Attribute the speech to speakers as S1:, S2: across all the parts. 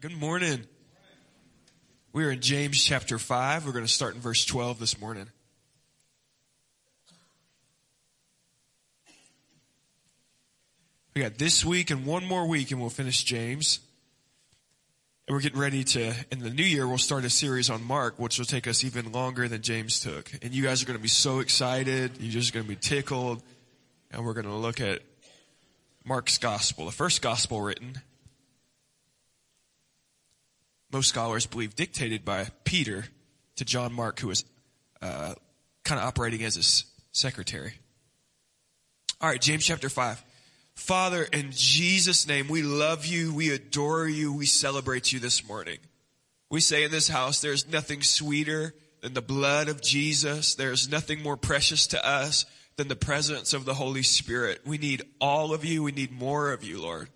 S1: Good morning. We are in James chapter 5. We're going to start in verse 12 this morning. We got this week and one more week and we'll finish James. And we're getting ready to, in the new year, we'll start a series on Mark, which will take us even longer than James took. And you guys are going to be so excited. You're just going to be tickled. And we're going to look at Mark's gospel, the first gospel written most scholars believe dictated by Peter to John Mark, who was uh, kind of operating as his secretary. All right, James chapter 5. Father, in Jesus' name, we love you, we adore you, we celebrate you this morning. We say in this house, there's nothing sweeter than the blood of Jesus. There's nothing more precious to us than the presence of the Holy Spirit. We need all of you. We need more of you, Lord.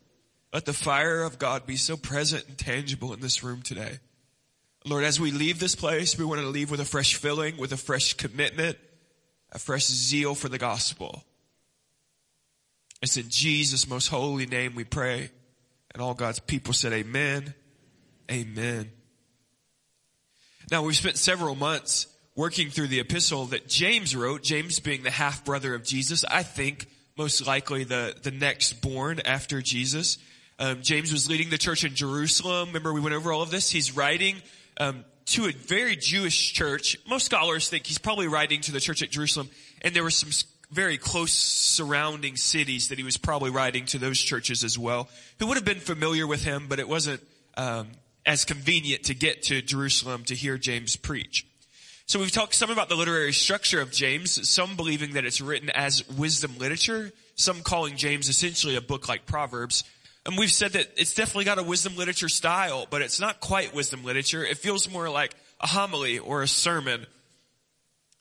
S1: Let the fire of God be so present and tangible in this room today. Lord, as we leave this place, we want to leave with a fresh filling, with a fresh commitment, a fresh zeal for the gospel. It's in Jesus' most holy name we pray. And all God's people said amen. Amen. Now we've spent several months working through the epistle that James wrote, James being the half brother of Jesus. I think most likely the, the next born after Jesus. Um, James was leading the church in Jerusalem. Remember, we went over all of this. He's writing um, to a very Jewish church. Most scholars think he's probably writing to the church at Jerusalem, and there were some very close surrounding cities that he was probably writing to those churches as well, who would have been familiar with him, but it wasn't um, as convenient to get to Jerusalem to hear James preach. So we've talked some about the literary structure of James, some believing that it's written as wisdom literature, some calling James essentially a book like Proverbs, and we've said that it's definitely got a wisdom literature style, but it's not quite wisdom literature. It feels more like a homily or a sermon.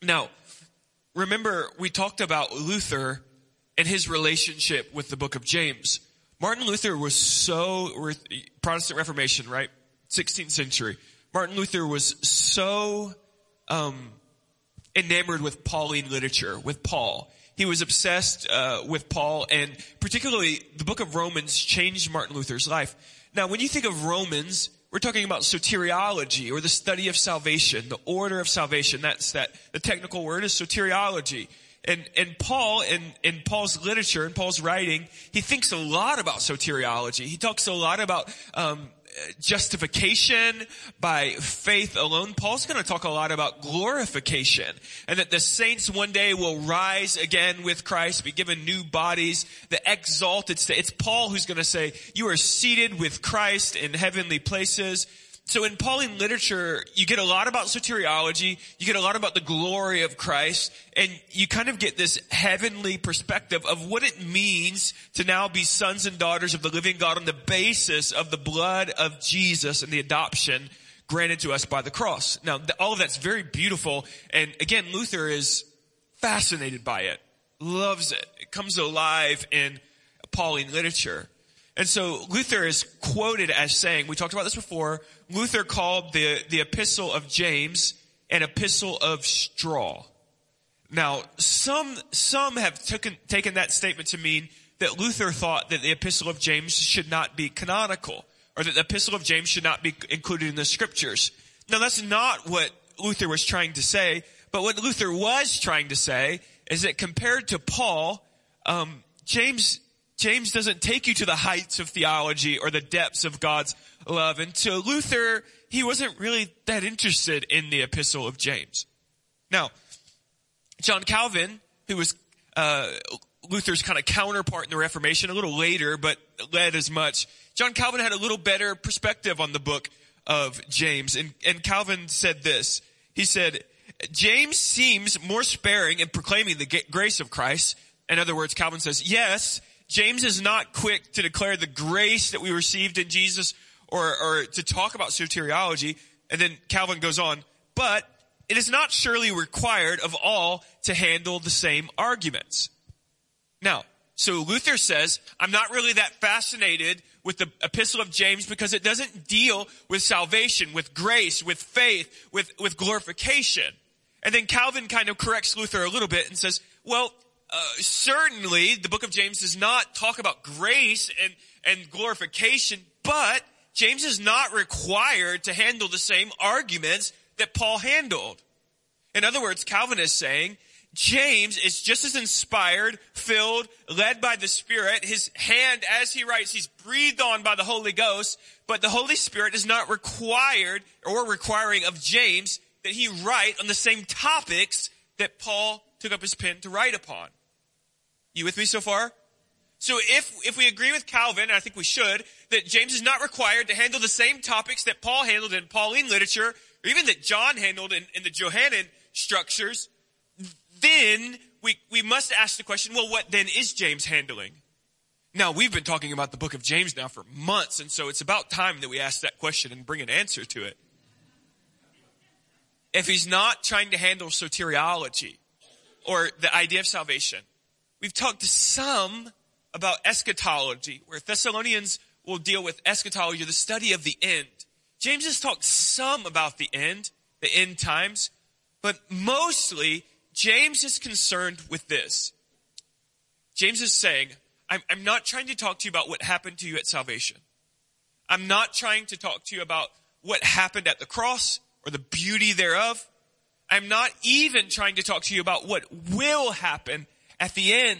S1: Now, remember we talked about Luther and his relationship with the book of James. Martin Luther was so, Protestant Reformation, right? 16th century. Martin Luther was so, um, enamored with Pauline literature, with Paul. He was obsessed uh, with Paul, and particularly the book of Romans changed Martin Luther's life. Now, when you think of Romans, we're talking about soteriology or the study of salvation, the order of salvation. That's that. The technical word is soteriology. And, and Paul, in, in Paul's literature, and Paul's writing, he thinks a lot about soteriology. He talks a lot about, um, justification by faith alone. Paul's going to talk a lot about glorification and that the saints one day will rise again with Christ, be given new bodies, the exalted state. It's Paul who's going to say, you are seated with Christ in heavenly places. So in Pauline literature, you get a lot about soteriology, you get a lot about the glory of Christ, and you kind of get this heavenly perspective of what it means to now be sons and daughters of the living God on the basis of the blood of Jesus and the adoption granted to us by the cross. Now, all of that's very beautiful, and again, Luther is fascinated by it, loves it. It comes alive in Pauline literature. And so Luther is quoted as saying, we talked about this before, Luther called the, the epistle of James an epistle of straw. Now, some, some have taken, taken that statement to mean that Luther thought that the epistle of James should not be canonical, or that the epistle of James should not be included in the scriptures. Now that's not what Luther was trying to say, but what Luther was trying to say is that compared to Paul, um, James James doesn't take you to the heights of theology or the depths of God's love. And to Luther, he wasn't really that interested in the epistle of James. Now, John Calvin, who was uh, Luther's kind of counterpart in the Reformation, a little later, but led as much. John Calvin had a little better perspective on the book of James, and, and Calvin said this. He said, James seems more sparing in proclaiming the grace of Christ. In other words, Calvin says, yes, James is not quick to declare the grace that we received in Jesus or, or to talk about soteriology. And then Calvin goes on, but it is not surely required of all to handle the same arguments. Now, so Luther says, I'm not really that fascinated with the epistle of James because it doesn't deal with salvation, with grace, with faith, with, with glorification. And then Calvin kind of corrects Luther a little bit and says, well, uh, certainly the book of James does not talk about grace and, and glorification, but James is not required to handle the same arguments that Paul handled. In other words, Calvin is saying James is just as inspired, filled, led by the Spirit. His hand, as he writes, he's breathed on by the Holy Ghost, but the Holy Spirit is not required or requiring of James that he write on the same topics that Paul took up his pen to write upon. You with me so far? So if, if we agree with Calvin, and I think we should, that James is not required to handle the same topics that Paul handled in Pauline literature, or even that John handled in, in the Johannine structures, then we, we must ask the question, well, what then is James handling? Now, we've been talking about the book of James now for months, and so it's about time that we ask that question and bring an answer to it. If he's not trying to handle soteriology or the idea of salvation, we've talked some about eschatology, where Thessalonians will deal with eschatology, the study of the end. James has talked some about the end, the end times, but mostly James is concerned with this. James is saying, I'm, I'm not trying to talk to you about what happened to you at salvation. I'm not trying to talk to you about what happened at the cross or the beauty thereof. I'm not even trying to talk to you about what will happen at the end.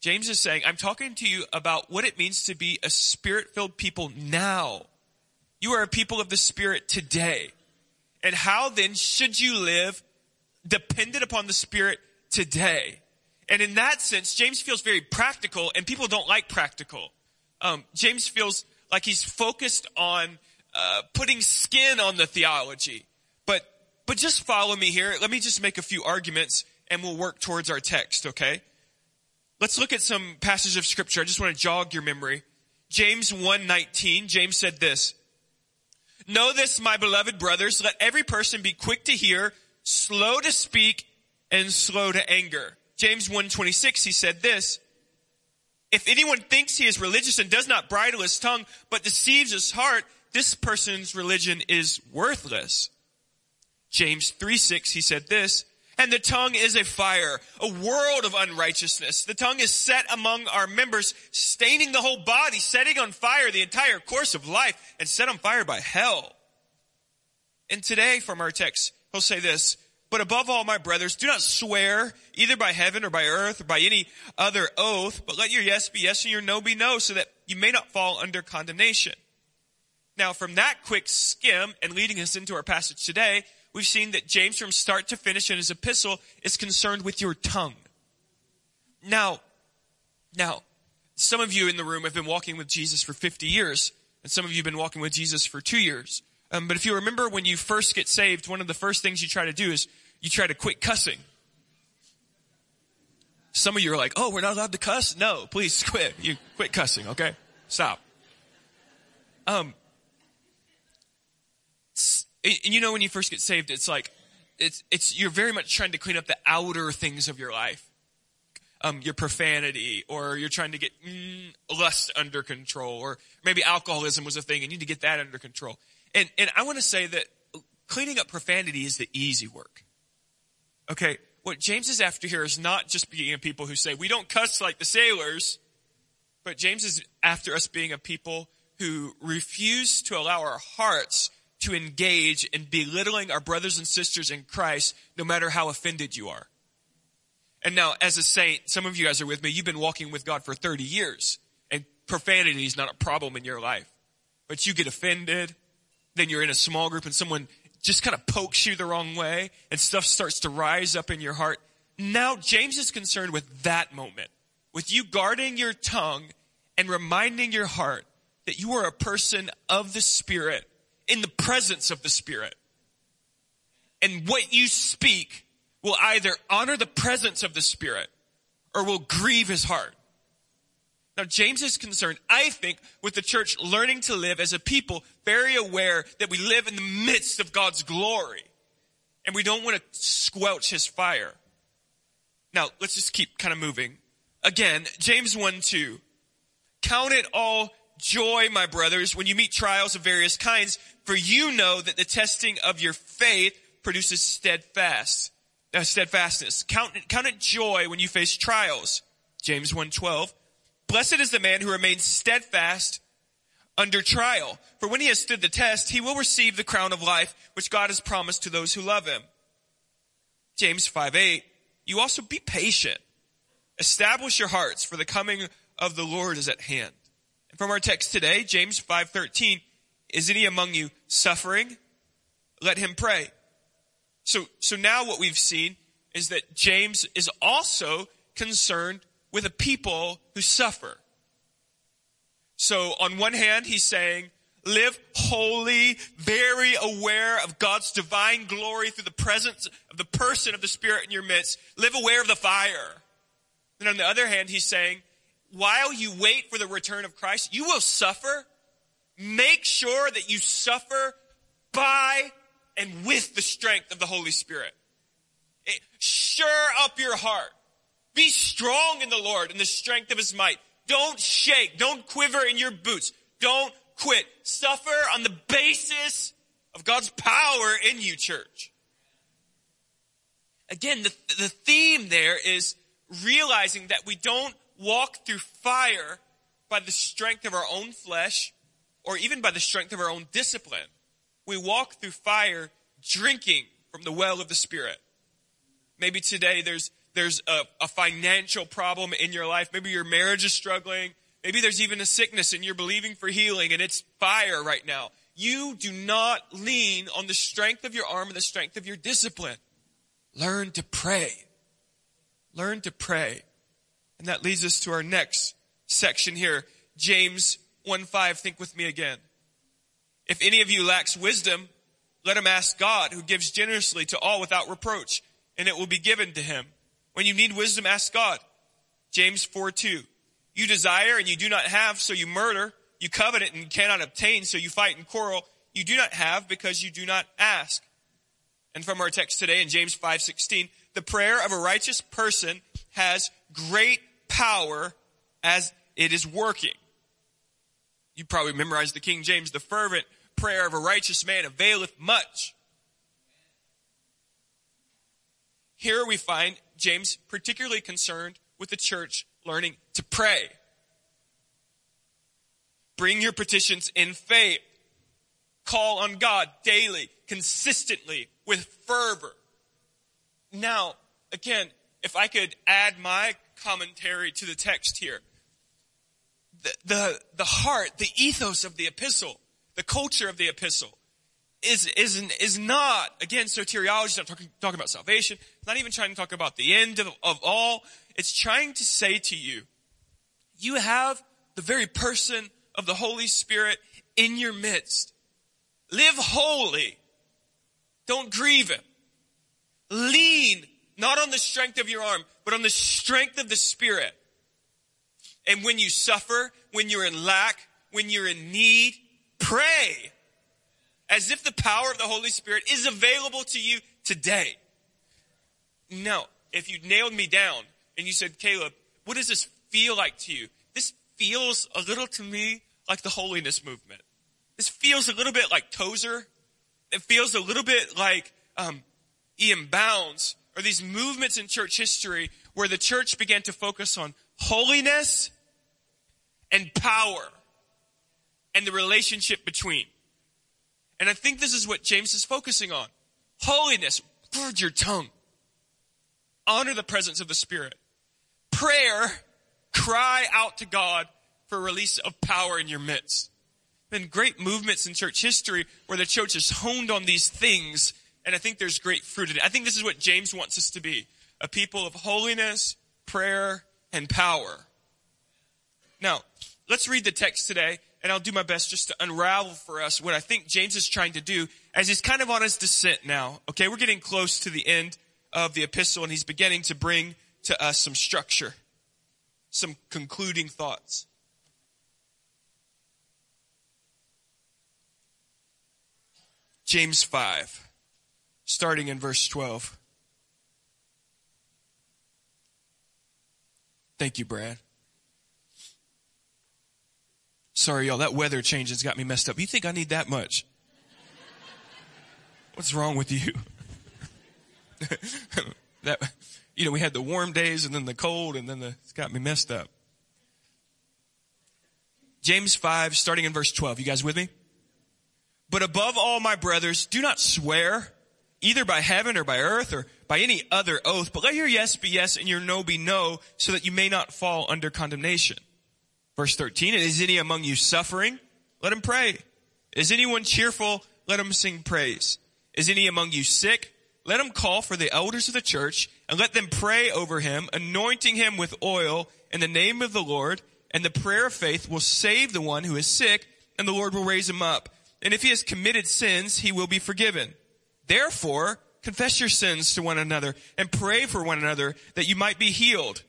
S1: James is saying, I'm talking to you about what it means to be a spirit filled people now. You are a people of the spirit today. And how then should you live dependent upon the Spirit today. And in that sense, James feels very practical, and people don't like practical. Um, James feels like he's focused on uh, putting skin on the theology. But but just follow me here. Let me just make a few arguments, and we'll work towards our text. Okay? Let's look at some passages of scripture. I just want to jog your memory. James 1:19. James said this. Know this, my beloved brothers, let every person be quick to hear, slow to speak, and slow to anger. James 1.26, he said this, if anyone thinks he is religious and does not bridle his tongue, but deceives his heart, this person's religion is worthless. James 3.6, he said this, and the tongue is a fire, a world of unrighteousness. The tongue is set among our members, staining the whole body, setting on fire the entire course of life, and set on fire by hell. And today from our text, he'll say this, but above all, my brothers, do not swear either by heaven or by earth or by any other oath, but let your yes be yes and your no be no so that you may not fall under condemnation. Now, from that quick skim and leading us into our passage today, we've seen that James from start to finish in his epistle is concerned with your tongue. Now, now, some of you in the room have been walking with Jesus for 50 years, and some of you have been walking with Jesus for two years. Um, but if you remember when you first get saved, one of the first things you try to do is you try to quit cussing. Some of you are like, oh, we're not allowed to cuss? No, please quit. You quit cussing, okay? Stop. Um, and you know when you first get saved, it's like, it's, it's, you're very much trying to clean up the outer things of your life. Um, your profanity, or you're trying to get mm, lust under control, or maybe alcoholism was a thing and you need to get that under control. And, and I want to say that cleaning up profanity is the easy work. Okay. What James is after here is not just being a people who say, we don't cuss like the sailors, but James is after us being a people who refuse to allow our hearts to engage in belittling our brothers and sisters in Christ, no matter how offended you are. And now, as a saint, some of you guys are with me, you've been walking with God for 30 years, and profanity is not a problem in your life. But you get offended, then you're in a small group and someone just kind of pokes you the wrong way and stuff starts to rise up in your heart. Now James is concerned with that moment, with you guarding your tongue and reminding your heart that you are a person of the Spirit in the presence of the Spirit. And what you speak will either honor the presence of the Spirit or will grieve his heart. Now, James is concerned, I think, with the church learning to live as a people very aware that we live in the midst of God's glory and we don't want to squelch his fire. Now, let's just keep kind of moving. Again, James 1 2. Count it all joy, my brothers, when you meet trials of various kinds, for you know that the testing of your faith produces steadfast, uh, steadfastness. Count, count it joy when you face trials. James 1 12. Blessed is the man who remains steadfast under trial. For when he has stood the test, he will receive the crown of life which God has promised to those who love him. James 5 8, you also be patient. Establish your hearts for the coming of the Lord is at hand. And from our text today, James 5 13, is any among you suffering? Let him pray. So, so now what we've seen is that James is also concerned with a people who suffer. So on one hand, he's saying, live holy, very aware of God's divine glory through the presence of the person of the Spirit in your midst. Live aware of the fire. And on the other hand, he's saying, while you wait for the return of Christ, you will suffer. Make sure that you suffer by and with the strength of the Holy Spirit. Eh, sure up your heart. Be strong in the Lord and the strength of his might. Don't shake. Don't quiver in your boots. Don't quit. Suffer on the basis of God's power in you, church. Again, the, the theme there is realizing that we don't walk through fire by the strength of our own flesh or even by the strength of our own discipline. We walk through fire drinking from the well of the Spirit. Maybe today there's there's a, a financial problem in your life. Maybe your marriage is struggling. Maybe there's even a sickness and you're believing for healing and it's fire right now. You do not lean on the strength of your arm and the strength of your discipline. Learn to pray. Learn to pray. And that leads us to our next section here. James 1 5, think with me again. If any of you lacks wisdom, let him ask God who gives generously to all without reproach and it will be given to him. When you need wisdom, ask God. James 4 2. You desire and you do not have, so you murder. You covet and cannot obtain, so you fight and quarrel. You do not have because you do not ask. And from our text today in James 5:16, the prayer of a righteous person has great power as it is working. You probably memorized the King James, the fervent prayer of a righteous man availeth much. Here we find James particularly concerned with the church learning to pray. Bring your petitions in faith. Call on God daily, consistently, with fervor. Now, again, if I could add my commentary to the text here, the, the, the heart, the ethos of the epistle, the culture of the epistle is, is, is not, again, soteriology is not talking, talking about salvation. Not even trying to talk about the end of, of all. It's trying to say to you, you have the very person of the Holy Spirit in your midst. Live holy. Don't grieve him. Lean not on the strength of your arm, but on the strength of the Spirit. And when you suffer, when you're in lack, when you're in need, pray as if the power of the Holy Spirit is available to you today. Now, if you nailed me down and you said, Caleb, what does this feel like to you? This feels a little to me like the holiness movement. This feels a little bit like Tozer. It feels a little bit like um, E.M. Bounds or these movements in church history where the church began to focus on holiness and power and the relationship between. And I think this is what James is focusing on. Holiness, guard your tongue. Honor the presence of the Spirit. Prayer, cry out to God for release of power in your midst. Been great movements in church history where the church has honed on these things, and I think there's great fruit in it. I think this is what James wants us to be. A people of holiness, prayer, and power. Now, let's read the text today and I'll do my best just to unravel for us what I think James is trying to do as he's kind of on his descent now. Okay, we're getting close to the end of the epistle and he's beginning to bring to us some structure, some concluding thoughts. James 5, starting in verse 12. Thank you, Brad. Sorry, y'all, that weather change has got me messed up. You think I need that much? What's wrong with you? that, you know, we had the warm days and then the cold and then the, it's got me messed up. James 5, starting in verse 12. You guys with me? But above all, my brothers, do not swear, either by heaven or by earth or by any other oath, but let your yes be yes and your no be no, so that you may not fall under condemnation. Verse 13, and is any among you suffering? Let him pray. Is anyone cheerful? Let him sing praise. Is any among you sick? Let him call for the elders of the church and let them pray over him, anointing him with oil in the name of the Lord. And the prayer of faith will save the one who is sick and the Lord will raise him up. And if he has committed sins, he will be forgiven. Therefore, confess your sins to one another and pray for one another that you might be healed.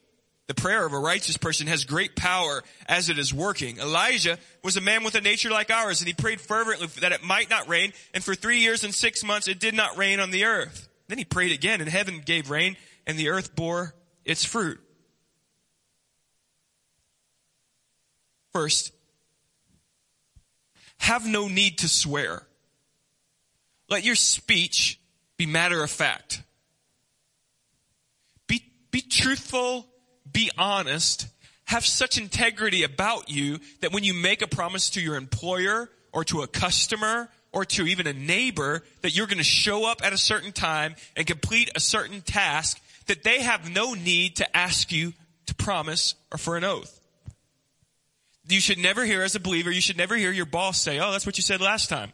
S1: The prayer of a righteous person has great power as it is working. Elijah was a man with a nature like ours and he prayed fervently that it might not rain and for three years and six months it did not rain on the earth. Then he prayed again and heaven gave rain and the earth bore its fruit. First, have no need to swear. Let your speech be matter of fact. Be, be truthful, be honest, have such integrity about you that when you make a promise to your employer or to a customer or to even a neighbor that you're going to show up at a certain time and complete a certain task that they have no need to ask you to promise or for an oath. You should never hear as a believer, you should never hear your boss say, oh, that's what you said last time.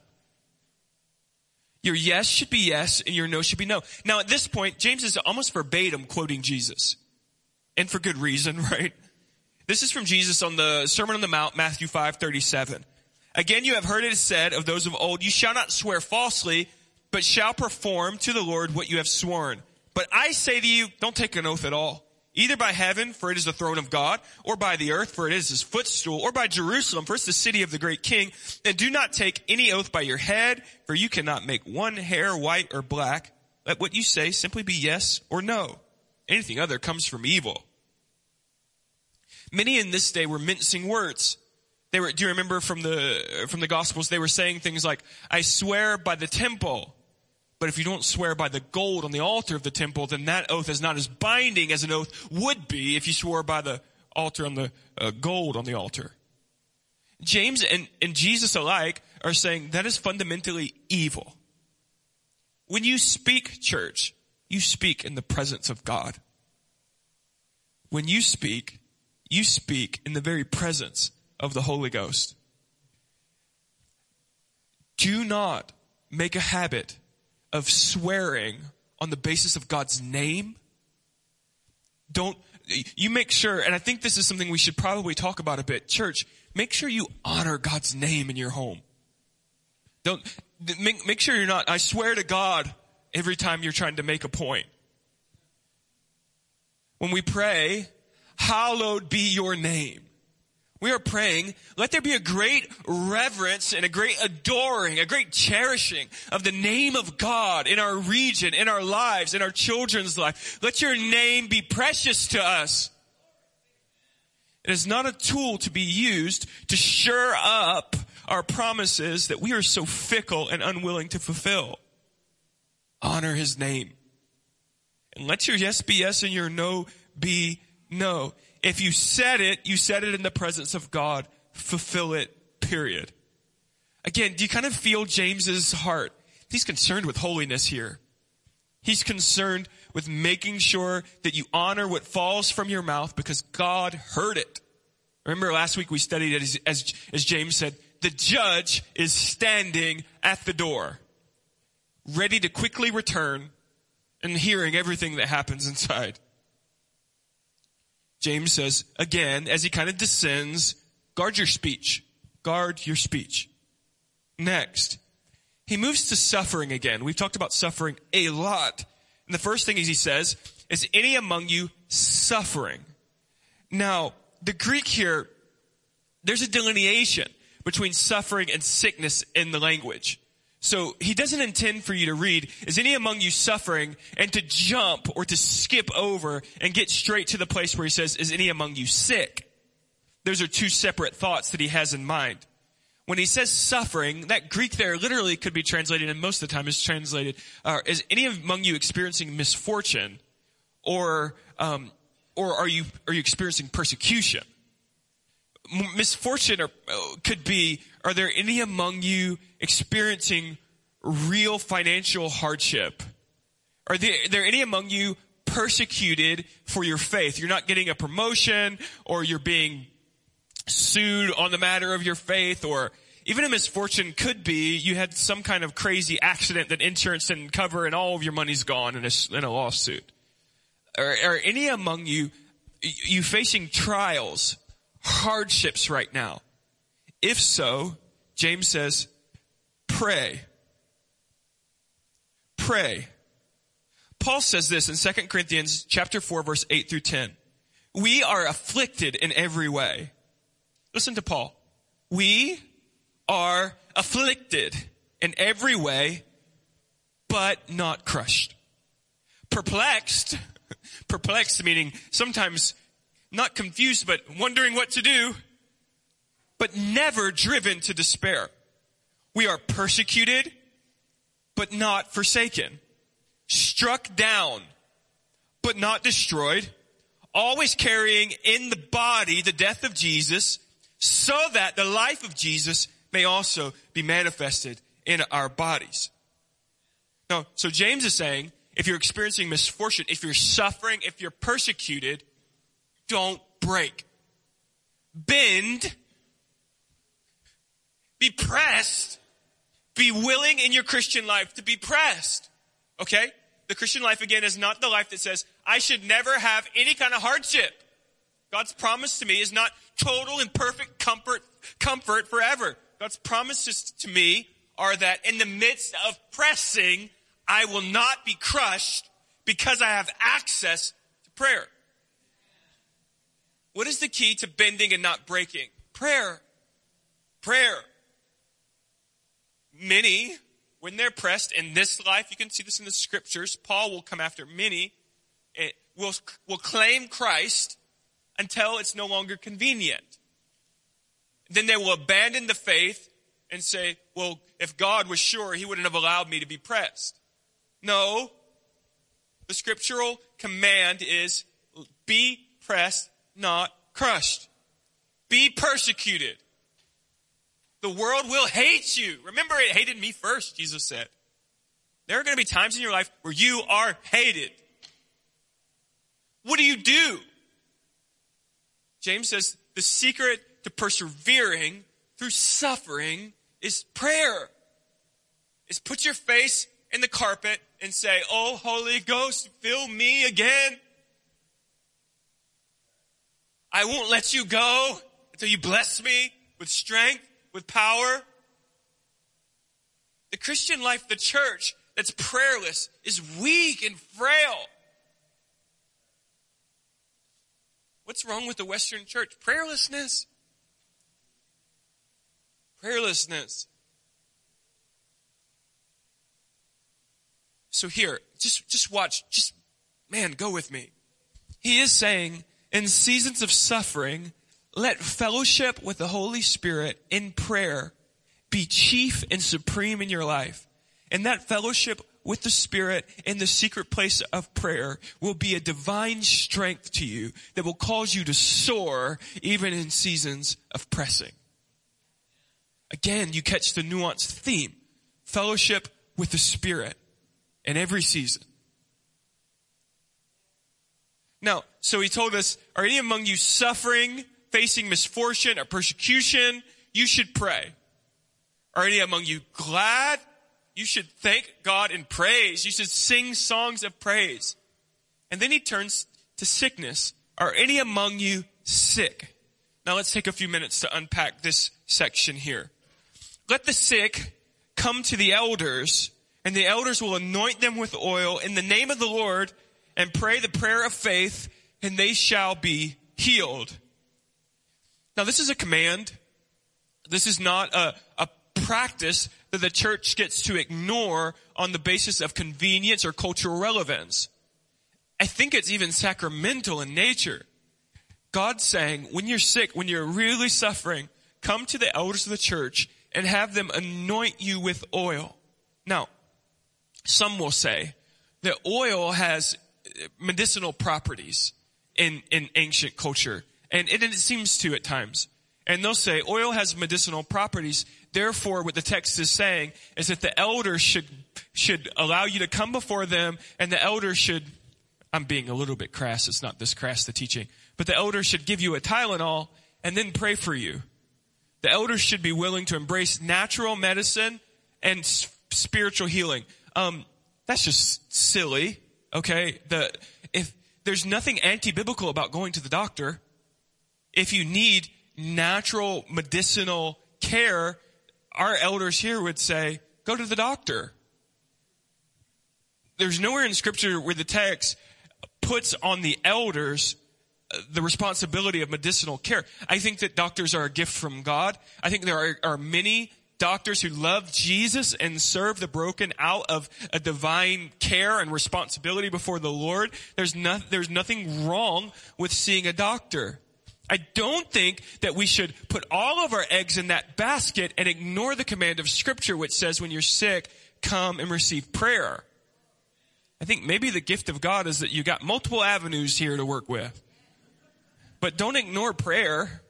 S1: Your yes should be yes and your no should be no. Now at this point, James is almost verbatim quoting Jesus. And for good reason, right? This is from Jesus on the Sermon on the Mount, Matthew 5, 37. Again, you have heard it said of those of old, you shall not swear falsely, but shall perform to the Lord what you have sworn. But I say to you, don't take an oath at all either by heaven, for it is the throne of God, or by the earth, for it is his footstool, or by Jerusalem, for it's the city of the great king. And do not take any oath by your head, for you cannot make one hair white or black. Let what you say simply be yes or no. Anything other comes from evil. Many in this day were mincing words. They were, do you remember from the, from the gospels, they were saying things like, I swear by the temple, but if you don't swear by the gold on the altar of the temple, then that oath is not as binding as an oath would be if you swore by the altar on the uh, gold on the altar. James and, and Jesus alike are saying that is fundamentally evil. When you speak, church, you speak in the presence of God. When you speak, you speak in the very presence of the Holy Ghost. Do not make a habit of swearing on the basis of God's name. Don't, you make sure, and I think this is something we should probably talk about a bit. Church, make sure you honor God's name in your home. Don't, make, make sure you're not, I swear to God every time you're trying to make a point. When we pray, hallowed be your name. We are praying, let there be a great reverence and a great adoring, a great cherishing of the name of God in our region, in our lives, in our children's life. Let your name be precious to us. It is not a tool to be used to sure up our promises that we are so fickle and unwilling to fulfill. Honor his name. And let your yes be yes and your no be no. If you said it, you said it in the presence of God. Fulfill it, period. Again, do you kind of feel James's heart? He's concerned with holiness here. He's concerned with making sure that you honor what falls from your mouth because God heard it. Remember last week we studied it as, as, as James said, the judge is standing at the door, ready to quickly return and hearing everything that happens inside. James says again, as he kind of descends, guard your speech. Guard your speech. Next, he moves to suffering again. We've talked about suffering a lot. And the first thing he says, is any among you suffering? Now, the Greek here, there's a delineation between suffering and sickness in the language. So he doesn't intend for you to read, is any among you suffering and to jump or to skip over and get straight to the place where he says, is any among you sick? Those are two separate thoughts that he has in mind. When he says suffering, that Greek there literally could be translated, and most of the time is translated, uh, is any among you experiencing misfortune? Or, um, or are you, are you experiencing persecution? Misfortune or, uh, could be, are there any among you experiencing real financial hardship? Are there, are there any among you persecuted for your faith? You're not getting a promotion or you're being sued on the matter of your faith or even a misfortune could be you had some kind of crazy accident that insurance didn't cover and all of your money's gone in a, in a lawsuit. Are, are any among you, you facing trials, hardships right now? If so, James says, pray. Pray. Paul says this in 2 Corinthians chapter 4 verse 8 through 10. We are afflicted in every way. Listen to Paul. We are afflicted in every way, but not crushed. Perplexed, perplexed meaning sometimes not confused, but wondering what to do, but never driven to despair. We are persecuted, but not forsaken. Struck down, but not destroyed. Always carrying in the body the death of Jesus so that the life of Jesus may also be manifested in our bodies. Now, so James is saying, if you're experiencing misfortune, if you're suffering, if you're persecuted, don't break. Bend. Be pressed. Be willing in your Christian life to be pressed. Okay? The Christian life again is not the life that says, I should never have any kind of hardship. God's promise to me is not total and perfect comfort, comfort forever. God's promises to me are that in the midst of pressing, I will not be crushed because I have access to prayer. What is the key to bending and not breaking? Prayer. Prayer. Many, when they're pressed in this life, you can see this in the scriptures, Paul will come after many, eh, will, will claim Christ until it's no longer convenient. Then they will abandon the faith and say, well, if God was sure, he wouldn't have allowed me to be pressed. No. The scriptural command is be pressed, not crushed. Be persecuted. The world will hate you. Remember, it hated me first, Jesus said. There are going to be times in your life where you are hated. What do you do? James says the secret to persevering through suffering is prayer. Is put your face in the carpet and say, Oh, Holy Ghost, fill me again. I won't let you go until you bless me with strength, with power. The Christian life, the church that's prayerless is weak and frail. What's wrong with the Western church? Prayerlessness. Prayerlessness. So here, just, just watch, just, man, go with me. He is saying, in seasons of suffering, let fellowship with the Holy Spirit in prayer be chief and supreme in your life. And that fellowship with the Spirit in the secret place of prayer will be a divine strength to you that will cause you to soar even in seasons of pressing. Again, you catch the nuanced theme. Fellowship with the Spirit in every season. Now, so he told us, are any among you suffering, facing misfortune or persecution? You should pray. Are any among you glad? You should thank God in praise. You should sing songs of praise. And then he turns to sickness. Are any among you sick? Now let's take a few minutes to unpack this section here. Let the sick come to the elders and the elders will anoint them with oil in the name of the Lord and pray the prayer of faith and they shall be healed. Now this is a command. This is not a, a practice that the church gets to ignore on the basis of convenience or cultural relevance. I think it's even sacramental in nature. God's saying, when you're sick, when you're really suffering, come to the elders of the church and have them anoint you with oil. Now, some will say that oil has medicinal properties in, in ancient culture, and it, it seems to at times. And they'll say oil has medicinal properties. Therefore, what the text is saying is that the elders should, should allow you to come before them and the elders should, I'm being a little bit crass. It's not this crass, the teaching, but the elders should give you a Tylenol and then pray for you. The elders should be willing to embrace natural medicine and spiritual healing. Um, that's just silly. Okay. The, if there's nothing anti-biblical about going to the doctor, if you need natural medicinal care, our elders here would say, go to the doctor. There's nowhere in scripture where the text puts on the elders uh, the responsibility of medicinal care. I think that doctors are a gift from God. I think there are, are many doctors who love Jesus and serve the broken out of a divine care and responsibility before the Lord. There's no, there's nothing wrong with seeing a doctor. I don't think that we should put all of our eggs in that basket and ignore the command of scripture which says when you're sick, come and receive prayer. I think maybe the gift of God is that you got multiple avenues here to work with. But don't ignore prayer.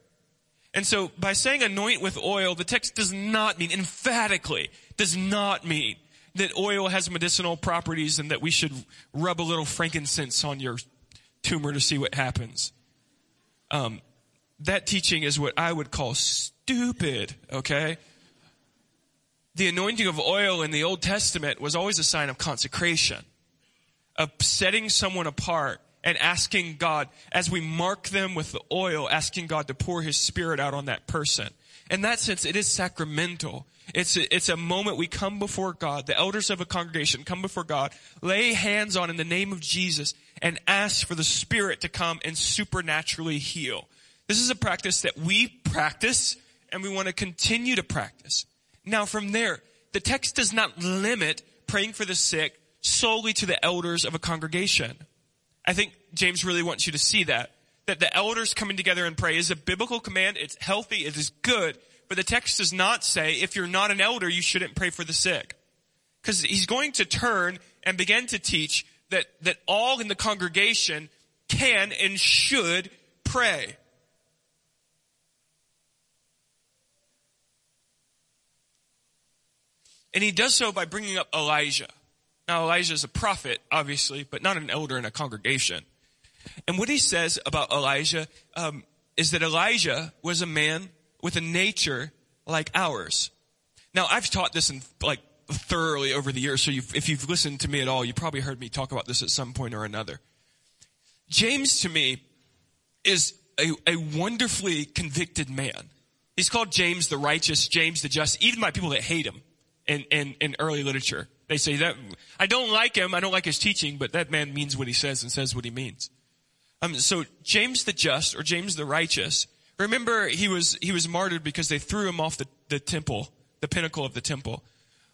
S1: And so by saying anoint with oil, the text does not mean, emphatically, does not mean that oil has medicinal properties and that we should rub a little frankincense on your tumor to see what happens. Um, that teaching is what I would call stupid, okay? The anointing of oil in the Old Testament was always a sign of consecration, of setting someone apart and asking God, as we mark them with the oil, asking God to pour His Spirit out on that person. In that sense, it is sacramental. It's a, it's a moment we come before God, the elders of a congregation come before God, lay hands on in the name of Jesus, and ask for the Spirit to come and supernaturally heal. This is a practice that we practice and we want to continue to practice. Now from there, the text does not limit praying for the sick solely to the elders of a congregation. I think James really wants you to see that. That the elders coming together and pray is a biblical command. It's healthy. It is good. But the text does not say if you're not an elder, you shouldn't pray for the sick. Because he's going to turn and begin to teach that, that all in the congregation can and should pray. And he does so by bringing up Elijah. Now Elijah is a prophet, obviously, but not an elder in a congregation. And what he says about Elijah um, is that Elijah was a man with a nature like ours. Now I've taught this in like thoroughly over the years, so you've, if you've listened to me at all, you probably heard me talk about this at some point or another. James to me is a, a wonderfully convicted man. He's called James the righteous, James the just, even by people that hate him in, in, in early literature. They say that, I don't like him, I don't like his teaching, but that man means what he says and says what he means. Um, so James the just, or James the righteous, remember he was, he was martyred because they threw him off the, the temple, the pinnacle of the temple.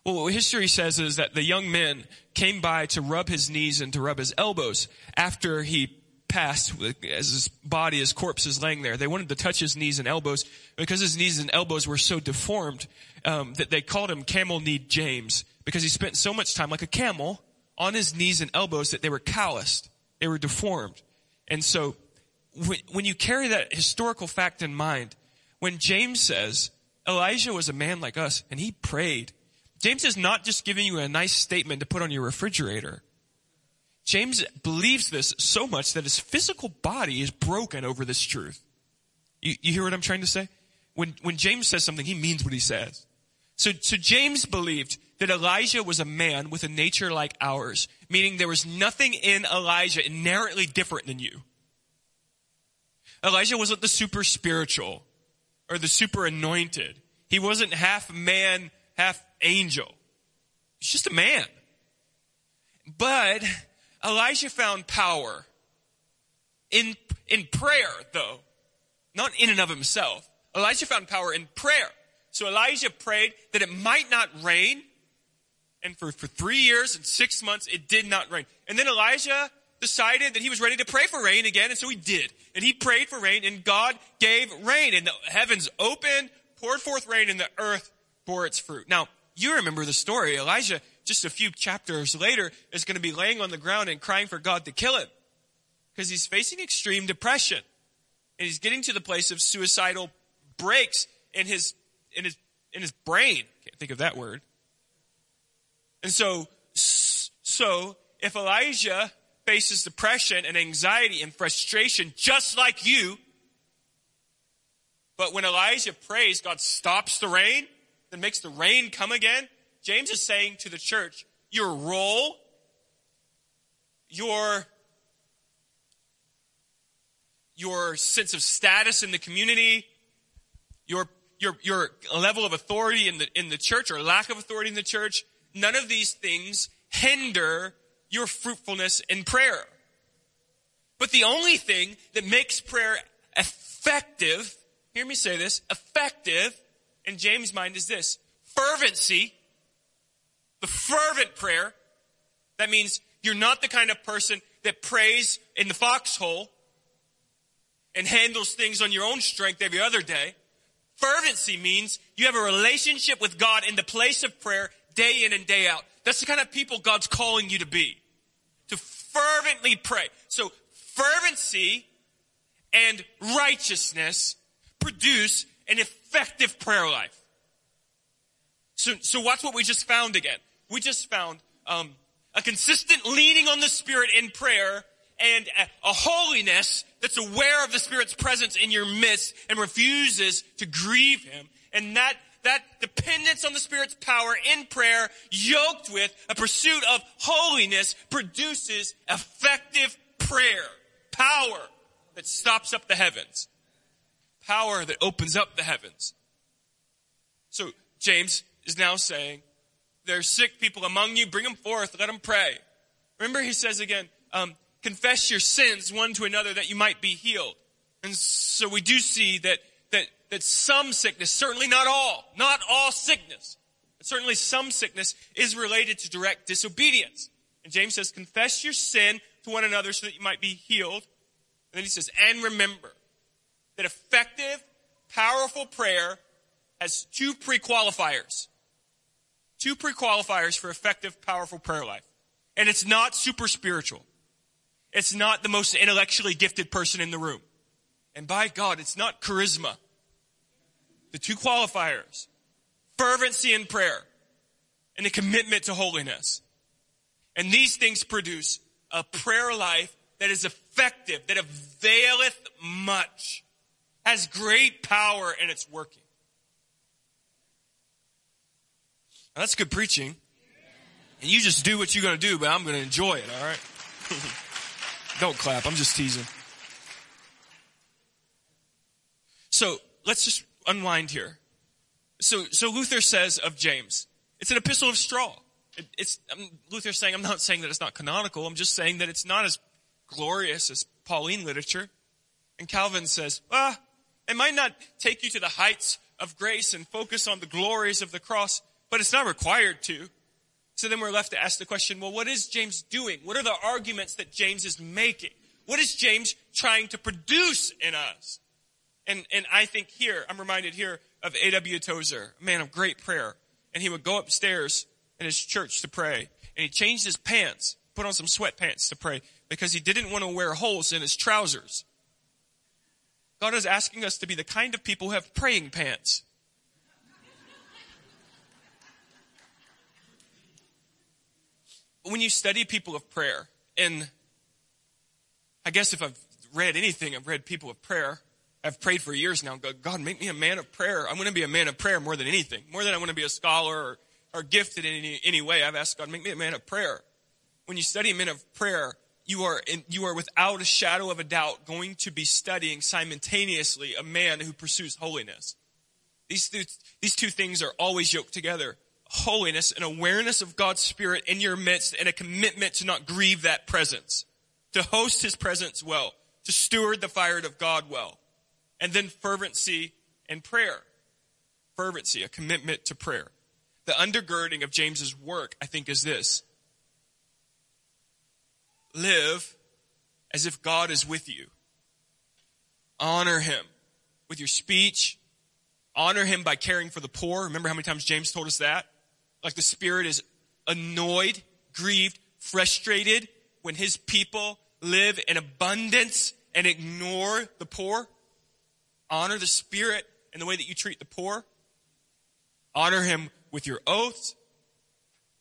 S1: Well, what history says is that the young men came by to rub his knees and to rub his elbows after he passed as his body, his corpse is laying there. They wanted to touch his knees and elbows because his knees and elbows were so deformed um, that they called him Camel Kneed James because he spent so much time like a camel on his knees and elbows that they were calloused, they were deformed. And so when, when you carry that historical fact in mind, when James says Elijah was a man like us and he prayed, James is not just giving you a nice statement to put on your refrigerator. James believes this so much that his physical body is broken over this truth. You, you hear what I'm trying to say? When, when James says something, he means what he says. So, so James believed that Elijah was a man with a nature like ours, meaning there was nothing in Elijah inherently different than you. Elijah wasn't the super spiritual or the super anointed. He wasn't half man, half angel. He's just a man. But Elijah found power in, in prayer, though, not in and of himself. Elijah found power in prayer. So Elijah prayed that it might not rain. And for, for three years and six months, it did not rain. And then Elijah decided that he was ready to pray for rain again, and so he did. And he prayed for rain, and God gave rain, and the heavens opened, poured forth rain, and the earth bore its fruit. Now, you remember the story. Elijah, just a few chapters later, is going to be laying on the ground and crying for God to kill him. Because he's facing extreme depression. And he's getting to the place of suicidal breaks in his, in his, in his brain. Can't think of that word. And so, so if Elijah faces depression and anxiety and frustration just like you, but when Elijah prays, God stops the rain, then makes the rain come again. James is saying to the church, your role, your, your sense of status in the community, your, your, your level of authority in the, in the church or lack of authority in the church, none of these things hinder your fruitfulness in prayer. But the only thing that makes prayer effective, hear me say this, effective in James' mind is this. Fervency, the fervent prayer, that means you're not the kind of person that prays in the foxhole and handles things on your own strength every other day. Fervency means you have a relationship with God in the place of prayer day in and day out. That's the kind of people God's calling you to be. To fervently pray. So fervency and righteousness produce an effective prayer life. So, so watch what we just found again. We just found um, a consistent leaning on the Spirit in prayer and a, a holiness that's aware of the Spirit's presence in your midst and refuses to grieve Him. And that that dependence on the Spirit's power in prayer, yoked with a pursuit of holiness, produces effective prayer. Power that stops up the heavens. Power that opens up the heavens. So James is now saying, there are sick people among you, bring them forth, let them pray. Remember he says again, um, confess your sins one to another that you might be healed. And so we do see that that, some sickness, certainly not all, not all sickness, but certainly some sickness is related to direct disobedience. And James says, confess your sin to one another so that you might be healed. And then he says, and remember that effective, powerful prayer has two pre-qualifiers. Two pre-qualifiers for effective, powerful prayer life. And it's not super spiritual. It's not the most intellectually gifted person in the room. And by God, it's not charisma. The two qualifiers. Fervency in prayer and a commitment to holiness. And these things produce a prayer life that is effective, that availeth much, has great power in its working. Now, that's good preaching. And you just do what you're going to do, but I'm going to enjoy it, all right? Don't clap. I'm just teasing. So let's just unwind here. So, so Luther says of James, it's an epistle of straw. It, it's, um, Luther's saying, I'm not saying that it's not canonical. I'm just saying that it's not as glorious as Pauline literature. And Calvin says, ah, it might not take you to the heights of grace and focus on the glories of the cross, but it's not required to. So then we're left to ask the question, well, what is James doing? What are the arguments that James is making? What is James trying to produce in us? And, and I think here, I'm reminded here of A.W. Tozer, a man of great prayer. And he would go upstairs in his church to pray. And he changed his pants, put on some sweatpants to pray because he didn't want to wear holes in his trousers. God is asking us to be the kind of people who have praying pants. when you study people of prayer, and I guess if I've read anything, I've read people of prayer, I've prayed for years now. God, make me a man of prayer. I'm going to be a man of prayer more than anything. More than I want to be a scholar or, or gifted in any, any way. I've asked God, make me a man of prayer. When you study men of prayer, you are, in, you are without a shadow of a doubt going to be studying simultaneously a man who pursues holiness. These two, these two things are always yoked together. Holiness and awareness of God's Spirit in your midst and a commitment to not grieve that presence. To host His presence well. To steward the fire of God well. And then fervency and prayer. Fervency, a commitment to prayer. The undergirding of James's work, I think, is this. Live as if God is with you. Honor Him with your speech. Honor Him by caring for the poor. Remember how many times James told us that? Like the Spirit is annoyed, grieved, frustrated when His people live in abundance and ignore the poor honor the Spirit in the way that you treat the poor. Honor him with your oaths.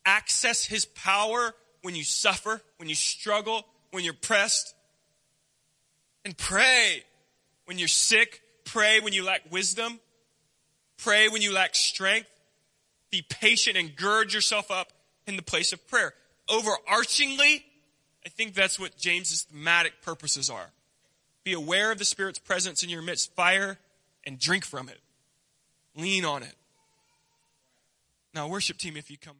S1: Access his power when you suffer, when you struggle, when you're pressed. And pray when you're sick. Pray when you lack wisdom. Pray when you lack strength. Be patient and gird yourself up in the place of prayer. Overarchingly, I think that's what James's thematic purposes are. Be aware of the Spirit's presence in your midst, fire, and drink from it. Lean on it. Now, worship team, if you come.